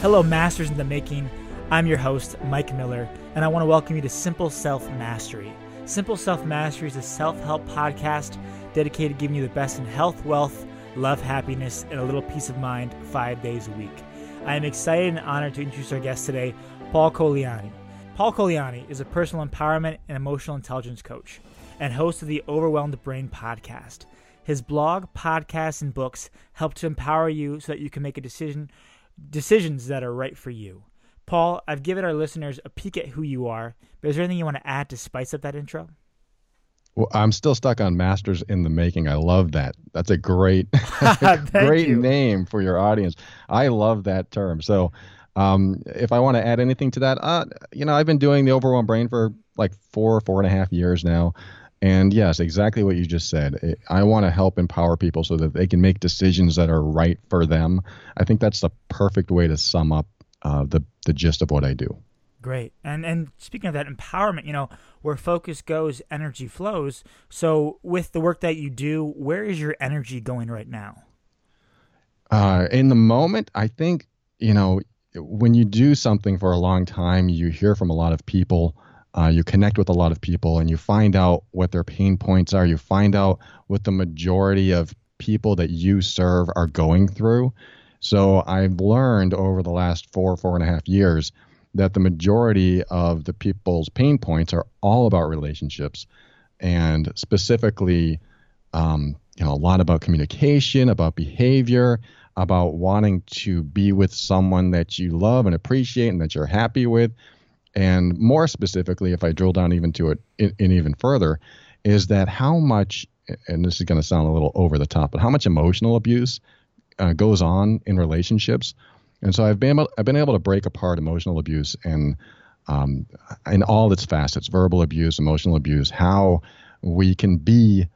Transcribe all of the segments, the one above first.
Hello, Masters in the Making. I'm your host, Mike Miller, and I want to welcome you to Simple Self Mastery. Simple Self Mastery is a self help podcast dedicated to giving you the best in health, wealth, love, happiness, and a little peace of mind five days a week. I am excited and honored to introduce our guest today, Paul Colaianni. Paul Colaianni is a personal empowerment and emotional intelligence coach and host of the Overwhelmed Brain podcast. His blog, podcasts, and books help to empower you so that you can make a decision decisions that are right for you. Paul, I've given our listeners a peek at who you are, but is there anything you want to add to spice up that intro? Well, I'm still stuck on Masters in the Making. I love that. That's a great, great you. name for your audience. I love that term. So, um, if I want to add anything to that, uh, you know, I've been doing the Overwhelmed Brain for like four, four and a half years now. And yes, exactly what you just said. I want to help empower people so that they can make decisions that are right for them. I think that's the perfect way to sum up uh, the the gist of what I do. Great. And and speaking of that empowerment, you know, where focus goes, energy flows. So with the work that you do, where is your energy going right now? Uh, in the moment, I think you know when you do something for a long time, you hear from a lot of people uh, you connect with a lot of people and you find out what their pain points are. You find out what the majority of people that you serve are going through. So I've learned over the last four, four and a half years that the majority of the people's pain points are all about relationships and specifically, um, you know, a lot about communication, about behavior, about wanting to be with someone that you love and appreciate and that you're happy with and more specifically, if I drill down even to it in, in even further, is that how much, and this is going to sound a little over the top, but how much emotional abuse uh, goes on in relationships. And so I've been able, I've been able to break apart emotional abuse and um, in all its facets, verbal abuse, emotional abuse, how we can be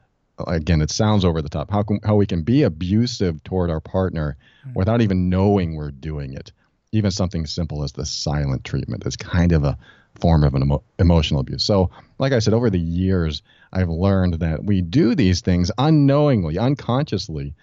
again it sounds over the top how can, how we can be abusive toward our partner mm-hmm. without even knowing we're doing it even something simple as the silent treatment is kind of a form of an emo- emotional abuse. So, like I said, over the years, I've learned that we do these things unknowingly, unconsciously,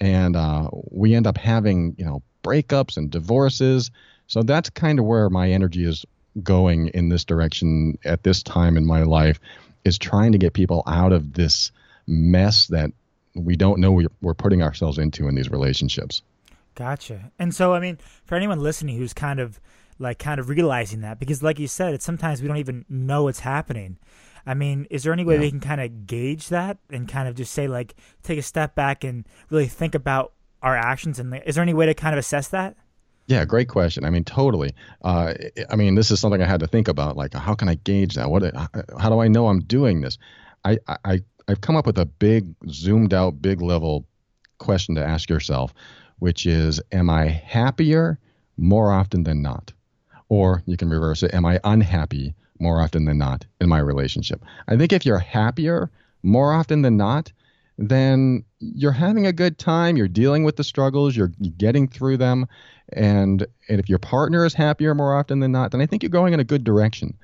and uh, we end up having, you know, breakups and divorces. So that's kind of where my energy is going in this direction at this time in my life, is trying to get people out of this mess that we don't know we're putting ourselves into in these relationships. Gotcha. And so, I mean, for anyone listening who's kind of like kind of realizing that, because like you said, it's sometimes we don't even know what's happening. I mean, is there any way yeah. we can kind of gauge that and kind of just say like take a step back and really think about our actions? And is there any way to kind of assess that? Yeah, great question. I mean, totally. Uh, I mean, this is something I had to think about. Like, how can I gauge that? What? How do I know I'm doing this? I, I I've come up with a big, zoomed out, big level question to ask yourself, which is, am I happier more often than not? Or you can reverse it, am I unhappy more often than not in my relationship? I think if you're happier more often than not, then you're having a good time, you're dealing with the struggles, you're getting through them. And, and if your partner is happier more often than not, then I think you're going in a good direction.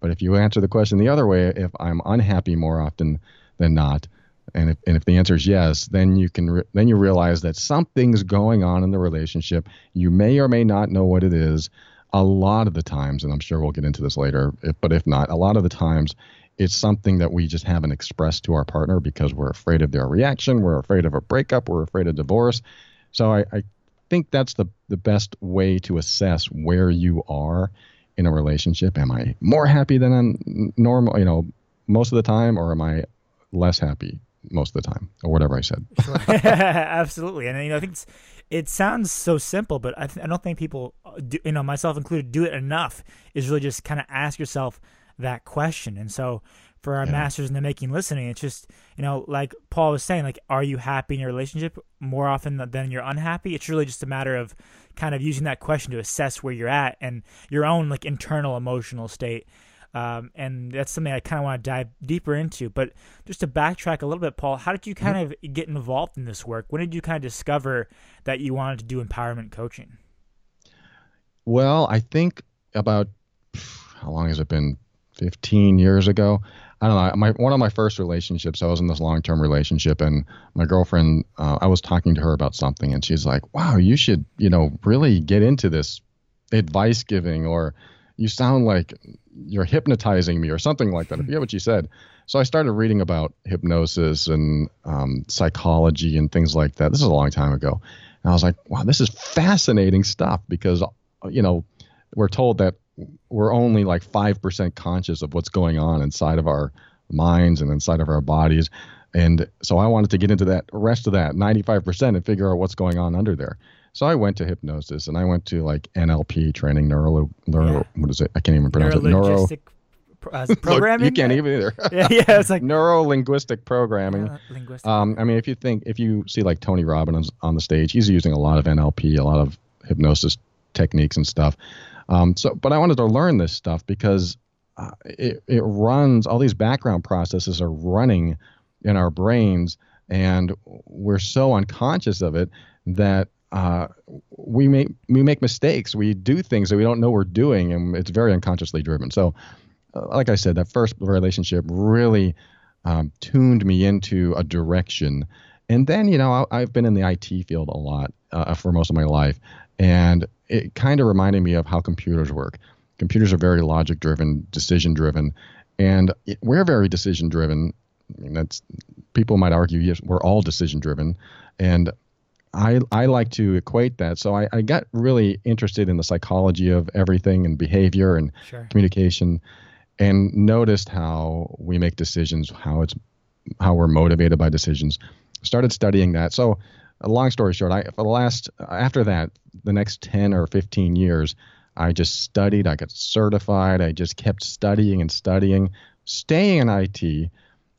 But if you answer the question the other way, if I'm unhappy more often than not, and if, and if the answer is yes, then you can re- then you realize that something's going on in the relationship. You may or may not know what it is. A lot of the times, and I'm sure we'll get into this later, if, but if not, a lot of the times it's something that we just haven't expressed to our partner because we're afraid of their reaction, we're afraid of a breakup, we're afraid of divorce. So I, I think that's the the best way to assess where you are in a relationship. Am I more happy than I'm normal, you know, most of the time, or am I less happy most of the time, or whatever I said. Sure. Absolutely, and you know, I think it sounds so simple, but I, th- I don't think people, uh, do, you know, myself included, do it enough. Is really just kind of ask yourself that question, and so for our yeah. masters in the making listening, it's just you know, like Paul was saying, like, are you happy in your relationship more often than you're unhappy? It's really just a matter of kind of using that question to assess where you're at and your own like internal emotional state um, and that's something I kind of want to dive deeper into. But just to backtrack a little bit, Paul, how did you kind mm-hmm. of get involved in this work? When did you kind of discover that you wanted to do empowerment coaching? Well, I think about how long has it been? 15 years ago. I don't know. My one of my first relationships, I was in this long-term relationship, and my girlfriend, uh, I was talking to her about something, and she's like, "Wow, you should, you know, really get into this advice giving or you sound like you're hypnotizing me or something like that. I forget what she said. So I started reading about hypnosis and um, psychology and things like that. This is a long time ago. And I was like, wow, this is fascinating stuff because, you know, we're told that we're only like 5% conscious of what's going on inside of our minds and inside of our bodies. And so I wanted to get into that rest of that 95% and figure out what's going on under there. So I went to hypnosis and I went to like NLP training, neuro, neuro yeah. what is it? I can't even pronounce it. Neuro uh, programming. you can't even either. yeah, yeah, it's like neuro linguistic programming. Uh, linguistic. Um, I mean, if you think if you see like Tony Robbins on the stage, he's using a lot of NLP, a lot of hypnosis techniques and stuff. Um, so, but I wanted to learn this stuff because uh, it, it runs all these background processes are running in our brains, and we're so unconscious of it that uh, we make we make mistakes. We do things that we don't know we're doing, and it's very unconsciously driven. So, uh, like I said, that first relationship really um, tuned me into a direction. And then, you know, I, have been in the IT field a lot uh, for most of my life, and it kind of reminded me of how computers work. Computers are very logic driven, decision driven, and we're very decision driven. I mean, that's people might argue yes, we're all decision driven, and I I like to equate that. So I, I got really interested in the psychology of everything and behavior and sure. communication, and noticed how we make decisions, how it's how we're motivated by decisions. Started studying that. So a long story short, I for the last after that, the next ten or fifteen years, I just studied. I got certified. I just kept studying and studying, staying in IT,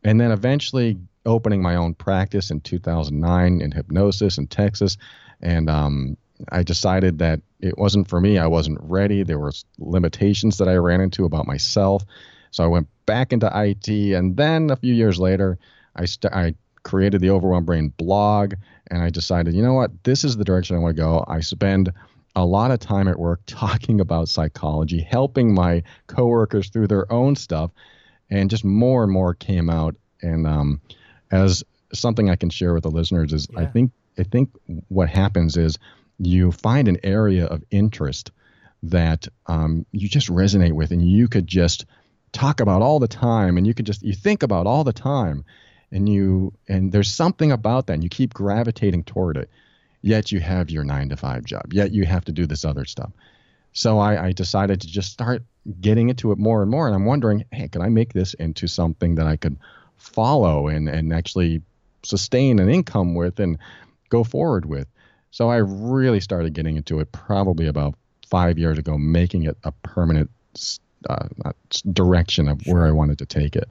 and then eventually opening my own practice in 2009 in hypnosis in Texas, and um, I decided that it wasn't for me. I wasn't ready. There were limitations that I ran into about myself, so I went back into IT, and then a few years later, I st- I created the Overwhelmed Brain blog, and I decided, you know what, this is the direction I want to go. I spend a lot of time at work talking about psychology, helping my coworkers through their own stuff, and just more and more came out. And um, as something I can share with the listeners is, yeah. I think I think what happens is you find an area of interest that um, you just resonate with, and you could just talk about all the time, and you could just you think about all the time and you and there's something about that and you keep gravitating toward it. Yet you have your nine to five job. Yet you have to do this other stuff. So I, I decided to just start getting into it more and more and i'm wondering hey can i make this into something that i could follow and and actually sustain an income with and go forward with so i really started getting into it probably about five years ago making it a permanent uh, direction of where i wanted to take it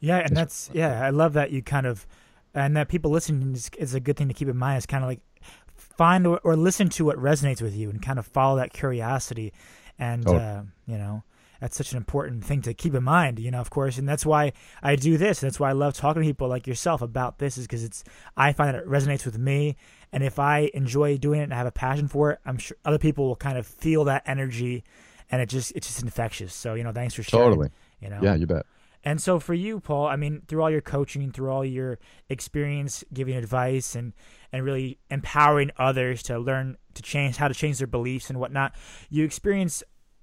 yeah, and that's yeah, I love that you kind of, and that people listening is, is a good thing to keep in mind. Is kind of like find or, or, listen to what resonates with you and kind of follow that curiosity, and oh. uh, you know that's such an important thing to keep in mind. You know, of course, and that's why I do this. That's why I love talking to people like yourself about this. Is because it's I find that it resonates with me, and if I enjoy doing it and have a passion for it, I'm sure other people will kind of feel that energy, and it just it's just infectious. So you know, thanks for sharing. Totally. You know. Yeah, you bet. And so for you, Paul, I mean, through all your coaching, through all your experience giving advice and and really empowering others to learn to change how to change their beliefs and whatnot, you experience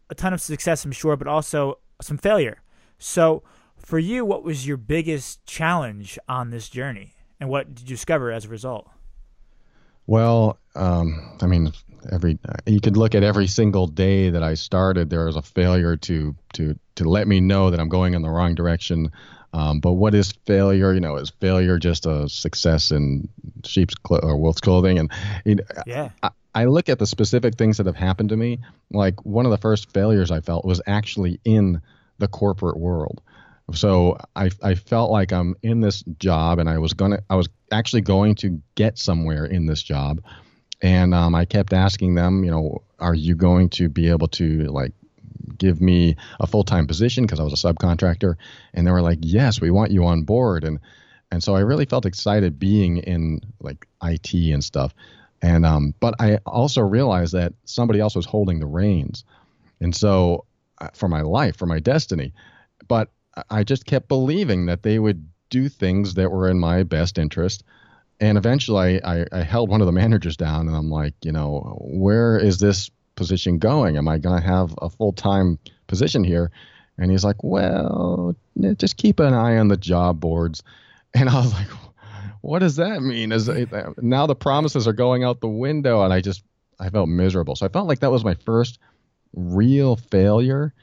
a ton of success, I'm sure, but also some failure. So for you, what was your biggest challenge on this journey, and what did you discover as a result? Well, um, I mean, every you could look at every single day that I started. There was a failure to to to let me know that I'm going in the wrong direction. Um, but what is failure? You know, is failure just a success in sheep's cl- or wolf's clothing? And you know, yeah, I, I look at the specific things that have happened to me. Like one of the first failures I felt was actually in the corporate world. So I I felt like I'm in this job and I was gonna I was actually going to get somewhere in this job and um, I kept asking them, you know, are you going to be able to like give me a full time position because I was a subcontractor? And they were like, yes, we want you on board. And and so I really felt excited being in like IT and stuff. And um, but I also realized that somebody else was holding the reins, and so uh, for my life, for my destiny. But I just kept believing that they would do things that were in my best interest and eventually I, I, held one of the managers down and I'm like, you know, where is this position going? Am I going to have a full time position here? And he's like, well, just keep an eye on the job boards. And I was like, what does that mean? Is it, now the promises are going out the window, and I just I felt miserable. So I felt like that was my first real failure.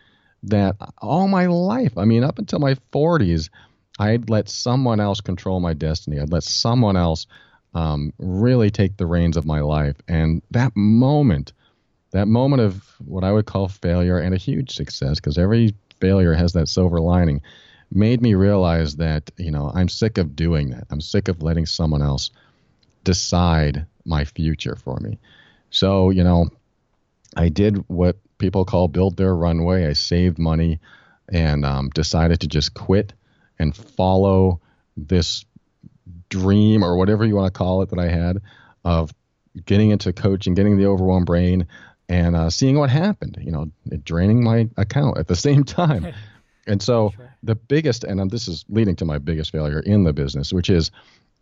That all my life, I mean, up until my 40s, I'd let someone else control my destiny. I'd let someone else um, really take the reins of my life. And that moment, that moment of what I would call failure and a huge success, because every failure has that silver lining, made me realize that, you know, I'm sick of doing that. I'm sick of letting someone else decide my future for me. So, you know, I did what people call build their runway. I saved money and um, decided to just quit and follow this dream or whatever you want to call it that I had of getting into coaching, getting the overwhelmed brain, and uh, seeing what happened. You know, draining my account at the same time. and so sure. the biggest, and this is leading to my biggest failure in the business, which is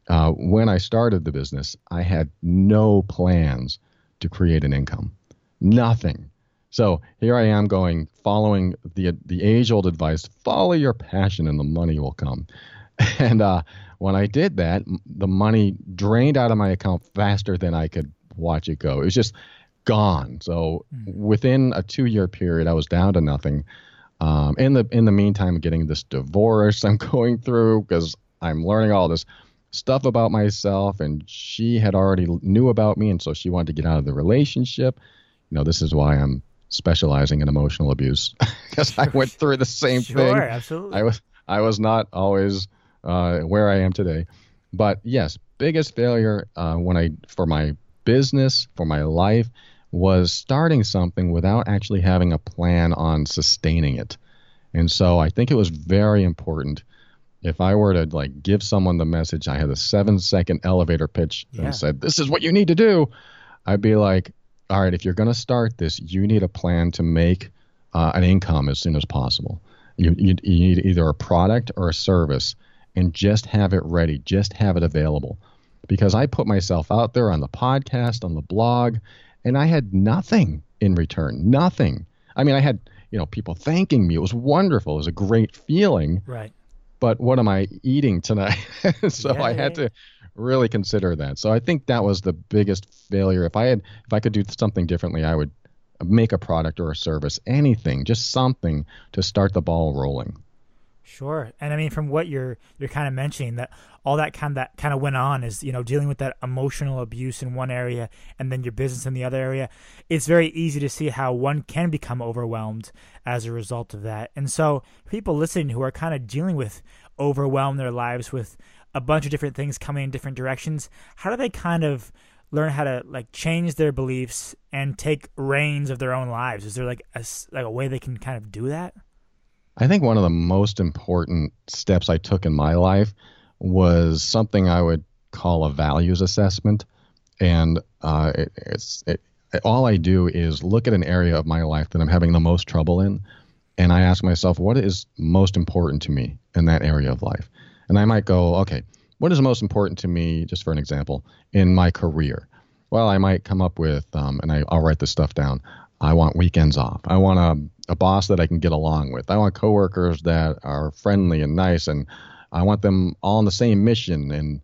uh, when I started the business, I had no plans to create an income, nothing. So here I am going, following the the age old advice: follow your passion, and the money will come. And uh, when I did that, the money drained out of my account faster than I could watch it go. It was just gone. So mm. within a two year period, I was down to nothing. Um, in the in the meantime, getting this divorce I'm going through because I'm learning all this stuff about myself, and she had already knew about me, and so she wanted to get out of the relationship. You know, this is why I'm specializing in emotional abuse because I went through the same thing. sure, thing. absolutely. I was I was not always uh, where I am today, but yes, biggest failure uh, when I for my business for my life was starting something without actually having a plan on sustaining it. And so I think it was very important if I were to like give someone the message, I had a seven second elevator pitch yeah. and said, This is what you need to do. I'd be like, All right, if you're going to start this, you need a plan to make uh, an income as soon as possible. You, you, you need either a product or a service and just have it ready, just have it available. Because I put myself out there on the podcast, on the blog, and I had nothing in return. Nothing. I mean, I had you know people thanking me. It was wonderful. It was a great feeling. Right. But what am I eating tonight? so yeah, I had yeah. to really consider that. So I think that was the biggest failure. If I had, if I could do something differently, I would make a product or a service, anything, just something to start the ball rolling. Sure. And I mean from what you're you're kind of mentioning that all that kind of, that kind of went on is, you know, dealing with that emotional abuse in one area and then your business in the other area. It's very easy to see how one can become overwhelmed as a result of that. And so people listening who are kind of dealing with overwhelm their lives with a bunch of different things coming in different directions, how do they kind of learn how to like change their beliefs and take reins of their own lives? Is there like a like a way they can kind of do that? I think one of the most important steps I took in my life was something I would call a values assessment. And uh, it, it's it, all I do is look at an area of my life that I'm having the most trouble in, and I ask myself, what is most important to me in that area of life? And I might go, okay, what is most important to me, just for an example, in my career? Well, I might come up with, um, and I, I'll write this stuff down. I want weekends off. I want a, a boss that I can get along with. I want coworkers that are friendly and nice, and I want them all on the same mission. And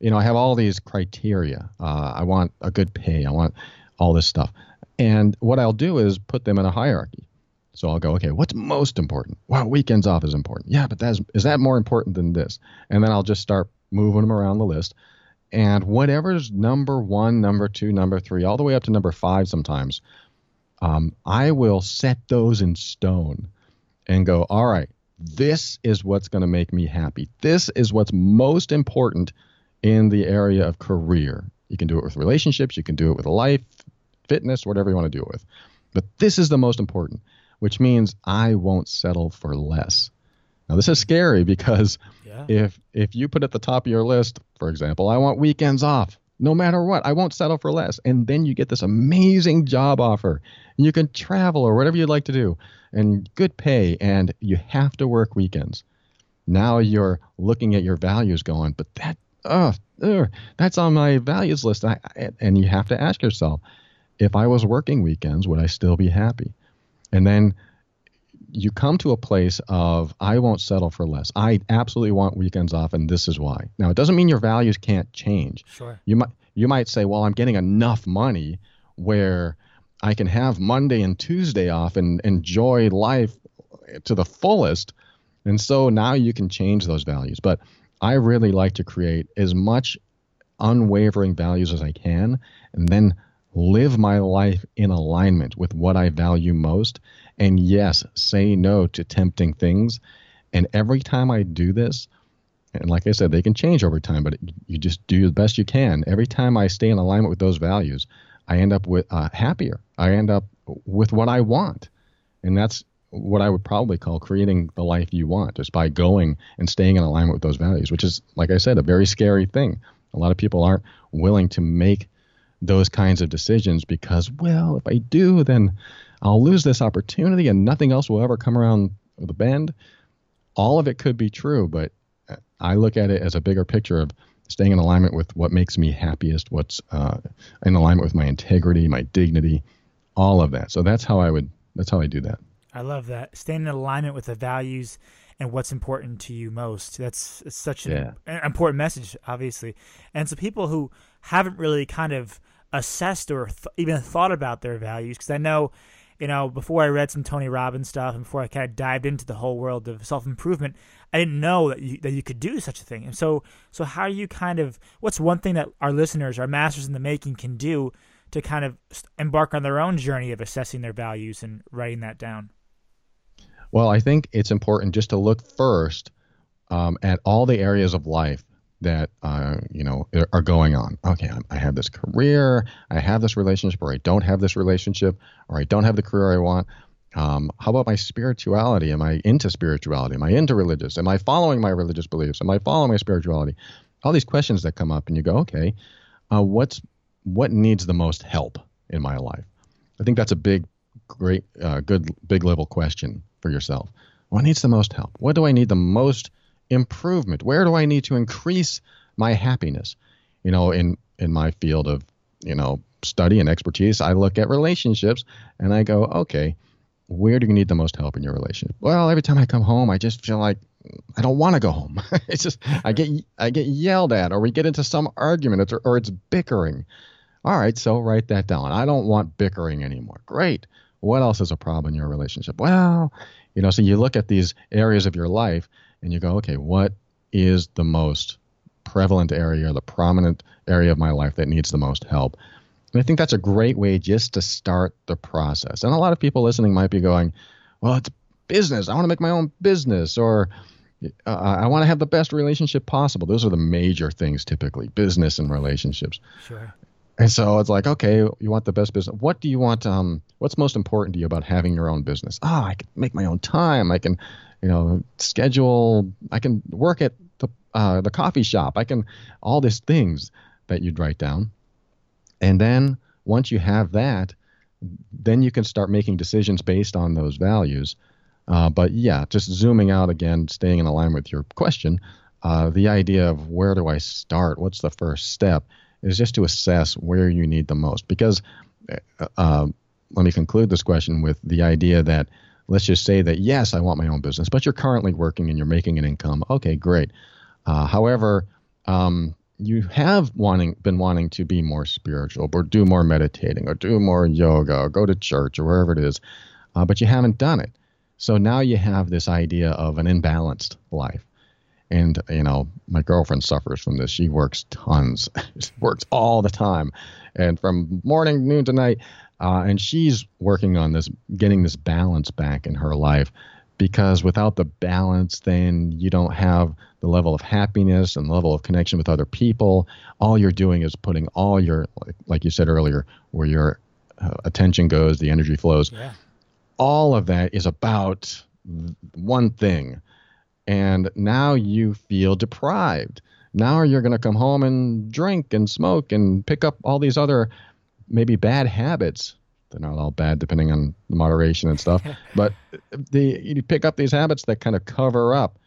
you know, I have all these criteria. Uh, I want a good pay. I want all this stuff. And what I'll do is put them in a hierarchy. So I'll go, okay, what's most important? Well, weekends off is important. Yeah, but that's is that more important than this? And then I'll just start moving them around the list. And whatever's number one, number two, number three, all the way up to number five sometimes, um, I will set those in stone and go, all right, this is what's going to make me happy. This is what's most important in the area of career. You can do it with relationships, you can do it with life, fitness, whatever you want to do it with. But this is the most important, which means I won't settle for less. Now this is scary because yeah. if if you put at the top of your list, for example, I want weekends off no matter what. I won't settle for less. And then you get this amazing job offer. And you can travel or whatever you'd like to do and good pay. And you have to work weekends. Now you're looking at your values going, but that, uh, uh that's on my values list. I, and you have to ask yourself, if I was working weekends, would I still be happy? And then you come to a place of I won't settle for less. I absolutely want weekends off, and this is why. Now, it doesn't mean your values can't change. Sure. You might you might say, well, I'm getting enough money where I can have Monday and Tuesday off and enjoy life to the fullest. And so now you can change those values. But I really like to create as much unwavering values as I can and then live my life in alignment with what I value most. And yes, say no to tempting things. And every time I do this, and like I said, they can change over time, but you just do the best you can. Every time I stay in alignment with those values, I end up with uh, happier. I end up with what I want, and that's what I would probably call creating the life you want, just by going and staying in alignment with those values. Which is, like I said, a very scary thing. A lot of people aren't willing to make those kinds of decisions because, well, if I do, then I'll lose this opportunity and nothing else will ever come around the bend. All of it could be true, but I look at it as a bigger picture of staying in alignment with what makes me happiest, what's uh, in alignment with my integrity, my dignity, all of that. So that's how I would. That's how I do that. I love that. Staying in alignment with the values and what's important to you most. That's such an yeah. important message, obviously. And so people who haven't really kind of assessed or th- even thought about their values, because I know, you know, before I read some Tony Robbins stuff and before I kind of dived into the whole world of self improvement, I didn't know that you, that you could do such a thing. And so, so how do you kind of, what's one thing that our listeners, our masters in the making, can do to kind of embark on their own journey of assessing their values and writing that down? Well, I think it's important just to look first um, at all the areas of life that uh, you know are going on. Okay, I have this career, I have this relationship, or I don't have this relationship, or I don't have the career I want. Um, how about my spirituality? Am I into spirituality? Am I into religious? Am I following my religious beliefs? Am I following my spirituality? All these questions that come up, and you go, okay, uh, what's what needs the most help in my life? I think that's a big, great, uh, good, big level question for yourself. What needs the most help? What do I need the most improvement? Where do I need to increase my happiness? You know, in in my field of you know study and expertise, I look at relationships and I go, okay, where do you need the most help in your relationship? Well, every time I come home, I just feel like I don't want to go home. it's just I get I get yelled at, or we get into some argument, or, or it's bickering. All right, so write that down. I don't want bickering anymore. Great. What else is a problem in your relationship? Well, you know, so you look at these areas of your life and you go, okay, what is the most prevalent area, or the prominent area of my life that needs the most help? And I think that's a great way just to start the process. And a lot of people listening might be going, well, it's business. I want to make my own business, or uh, I want to have the best relationship possible. Those are the major things typically business and relationships. Sure. And so it's like, okay, you want the best business. What do you want? Um, what's most important to you about having your own business? Ah, oh, I can make my own time. I can, you know, schedule. I can work at the uh, the coffee shop. I can all these things that you'd write down, and then once you have that, then you can start making decisions based on those values. Uh, but yeah, just zooming out again, staying in alignment with your question, uh, the idea of where do I start? What's the first step? Is just to assess where you need the most. Because uh, uh, let me conclude this question with the idea that let's just say that yes, I want my own business, but you're currently working and you're making an income. Okay, great. Uh, however, um, you have wanting been wanting to be more spiritual, or do more meditating, or do more yoga, or go to church, or wherever it is, uh, but you haven't done it. So now you have this idea of an imbalanced life. And, you know, my girlfriend suffers from this. She works tons, she works all the time. And from morning, noon to night. Uh, and she's working on this, getting this balance back in her life. Because without the balance, then you don't have the level of happiness and level of connection with other people. All you're doing is putting all your, like you said earlier, where your uh, attention goes, the energy flows. Yeah. All of that is about one thing and now you feel deprived. Now you're going to come home and drink and smoke and pick up all these other maybe bad habits. They're not all bad depending on the moderation and stuff, but the you pick up these habits that kind of cover up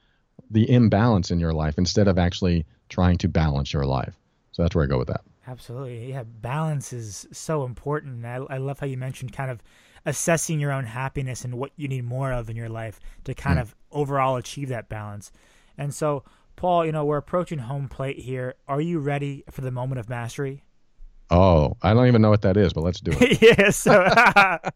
the imbalance in your life instead of actually trying to balance your life. So that's where I go with that. Absolutely. Yeah, balance is so important. I, I love how you mentioned kind of assessing your own happiness and what you need more of in your life to kind mm. of overall achieve that balance. And so, Paul, you know, we're approaching home plate here. Are you ready for the moment of mastery? Oh, I don't even know what that is, but let's do it. yeah, so,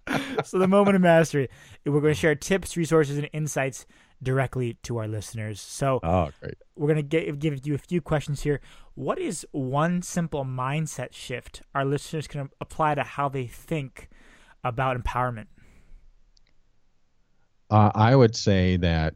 so the moment of mastery. We're going to share tips, resources, and insights directly to our listeners. So, oh, great. We're going to give you a few questions here. What is one simple mindset shift our listeners can apply to how they think about empowerment? Uh, I would say that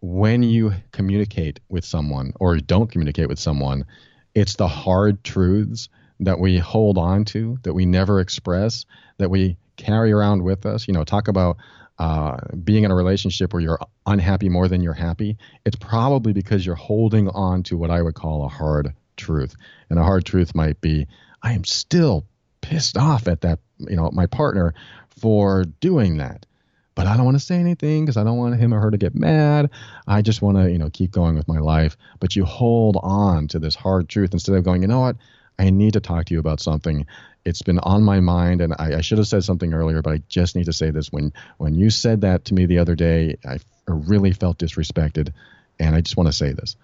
when you communicate with someone or don't communicate with someone, it's the hard truths that we hold on to, that we never express, that we carry around with us. You know, talk about uh, being in a relationship where you're unhappy more than you're happy. It's probably because you're holding on to what I would call a hard truth. And a hard truth might be, I am still pissed off at that, you know, my partner for doing that. But I don't want to say anything because I don't want him or her to get mad. I just want to, you know, keep going with my life. But you hold on to this hard truth instead of going, you know what? I need to talk to you about something. It's been on my mind, and I, I should have said something earlier, but I just need to say this. When when you said that to me the other day, I really felt disrespected, and I just want to say this.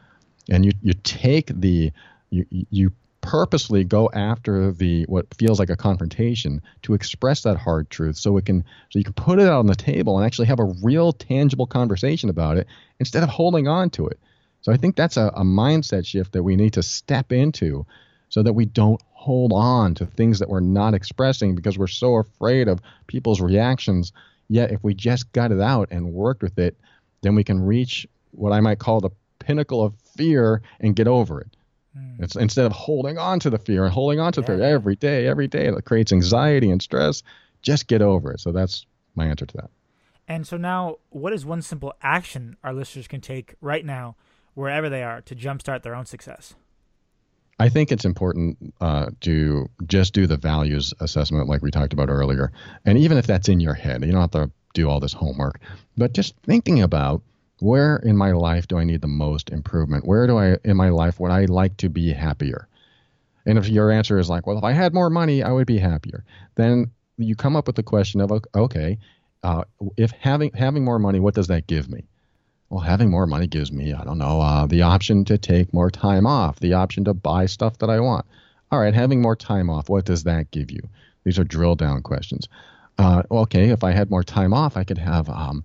And you you take the you you purposely go after the what feels like a confrontation to express that hard truth so it can so you can put it out on the table and actually have a real tangible conversation about it instead of holding on to it. So i think that's a, a mindset shift that we need to step into so that we don't hold on to things that we're not expressing because we're so afraid of people's reactions. Yet if we just got it out and worked with it then we can reach what i might call the pinnacle of fear and get over it Mm. It's instead of holding on to the fear and holding on to yeah. the fear every day, every day, that creates anxiety and stress. Just get over it. So that's my answer to that. And so now, what is one simple action our listeners can take right now, wherever they are, to jumpstart their own success? I think it's important uh, to just do the values assessment, like we talked about earlier. And even if that's in your head, you don't have to do all this homework, but just thinking about where in my life do I need the most improvement? Where do I in my life would I like to be happier? And if your answer is like, well, if I had more money, I would be happier, then you come up with the question of, okay, uh, if having having more money, what does that give me? Well, having more money gives me, I don't know, uh, the option to take more time off, the option to buy stuff that I want. All right, having more time off, what does that give you? These are drill down questions. Uh, okay, if I had more time off, I could have um,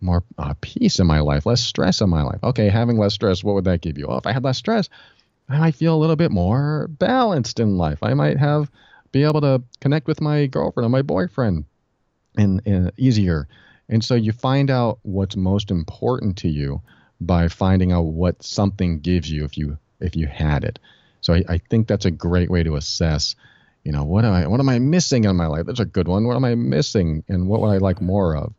more uh, peace in my life, less stress in my life. Okay, having less stress, what would that give you? Well, if I had less stress, I might feel a little bit more balanced in life. I might have be able to connect with my girlfriend or my boyfriend and easier. And so you find out what's most important to you by finding out what something gives you if you if you had it. So I, I think that's a great way to assess you know what am I what am I missing in my life? That's a good one. What am I missing, and what would I like more of?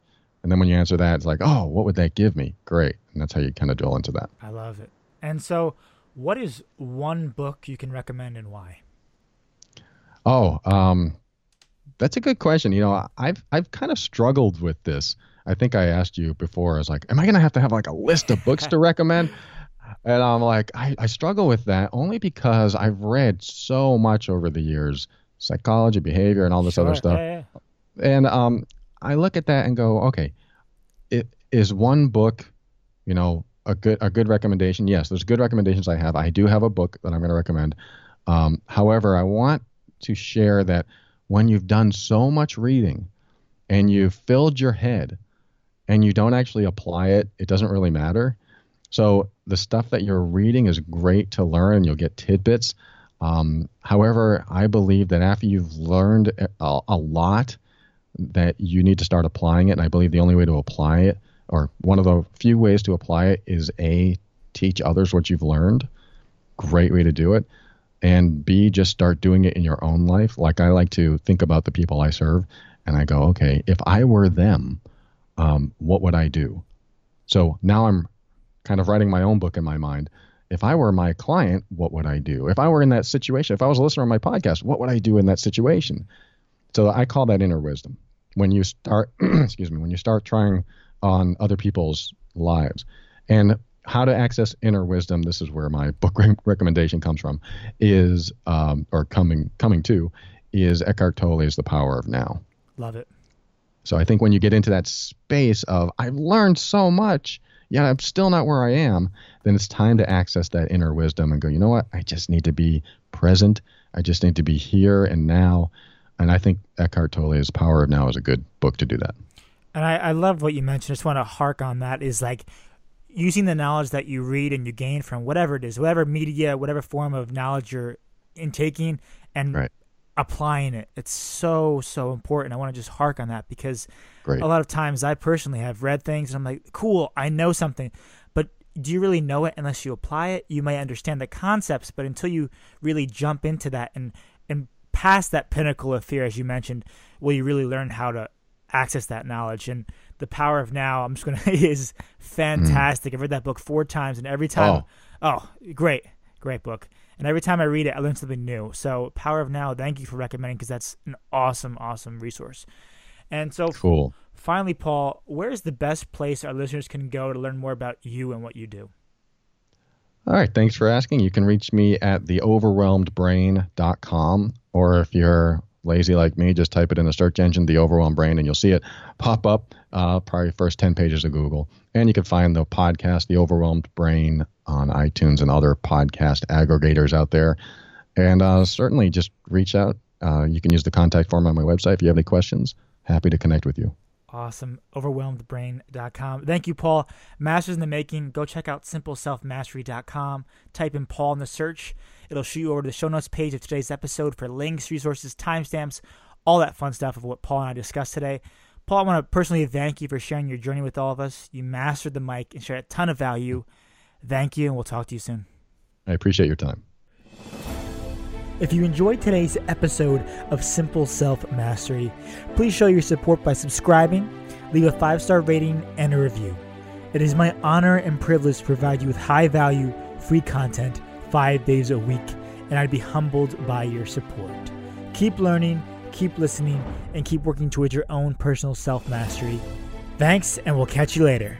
And then when you answer that, it's like, oh, what would that give me? Great. And that's how you kind of drill into that. I love it. And so, what is one book you can recommend and why? Oh, um, that's a good question. You know, I've I've kind of struggled with this. I think I asked you before. I was like, am I gonna have to have like a list of books to recommend? And I'm like, I, I struggle with that only because I've read so much over the years, psychology, behavior, and all this sure, other stuff. Yeah, yeah. And um, I look at that and go, okay, it is one book, you know, a good a good recommendation. Yes, there's good recommendations I have. I do have a book that I'm going to recommend. Um, however, I want to share that when you've done so much reading and you've filled your head and you don't actually apply it, it doesn't really matter. So the stuff that you're reading is great to learn. You'll get tidbits. Um, however, I believe that after you've learned a, a lot that you need to start applying it. And I believe the only way to apply it, or one of the few ways to apply it, is A, teach others what you've learned. Great way to do it. And B, just start doing it in your own life. Like I like to think about the people I serve, and I go, okay, if I were them, um, what would I do? So now I'm kind of writing my own book in my mind. If I were my client, what would I do? If I were in that situation, if I was a listener on my podcast, what would I do in that situation? So I call that inner wisdom. When you start, excuse me, when you start trying on other people's lives, and how to access inner wisdom. This is where my book recommendation comes from, is um, or coming coming to, is Eckhart Tolle's The Power of Now. Love it. So I think when you get into that space of I've learned so much, yet I'm still not where I am, then it's time to access that inner wisdom and go, you know what? I just need to be present. I just need to be here and now. And I think Eckhart Tolle's Power of Now is a good book to do that. And I, I love what you mentioned. I just want to hark on that is like using the knowledge that you read and you gain from whatever it is, whatever media, whatever form of knowledge you're intaking, and right. applying it. It's so so important. I want to just hark on that because Great. a lot of times I personally have read things and I'm like, cool, I know something, but do you really know it unless you apply it? You may understand the concepts, but until you really jump into that and and past that pinnacle of fear, as you mentioned, will you really learn how to access that knowledge? And the power of now i'm just gonna is fantastic. Mm. i've read that book four times and every time oh. oh great great book. And every time i read it i learn something new. So power of now thank you for recommending because that's an awesome awesome resource. And so cool. finally paul where is the best place our listeners can go to learn more about you and what you do? All right thanks for asking. You can reach me at theoverwhelmedbrain.com or if you're lazy like me, just type it in the search engine, The Overwhelmed Brain, and you'll see it pop up uh, probably first 10 pages of Google. And you can find the podcast, The Overwhelmed Brain, on iTunes and other podcast aggregators out there. And uh, certainly just reach out. Uh, you can use the contact form on my website if you have any questions. Happy to connect with you. Awesome. Overwhelmedbrain.com. Thank you, Paul. Masters in the Making. Go check out simpleselfmastery.com. Type in Paul in the search. It'll shoot you over to the show notes page of today's episode for links, resources, timestamps, all that fun stuff of what Paul and I discussed today. Paul, I want to personally thank you for sharing your journey with all of us. You mastered the mic and shared a ton of value. Thank you, and we'll talk to you soon. I appreciate your time. If you enjoyed today's episode of Simple Self Mastery, please show your support by subscribing, leave a five star rating, and a review. It is my honor and privilege to provide you with high value, free content five days a week, and I'd be humbled by your support. Keep learning, keep listening, and keep working towards your own personal self mastery. Thanks, and we'll catch you later.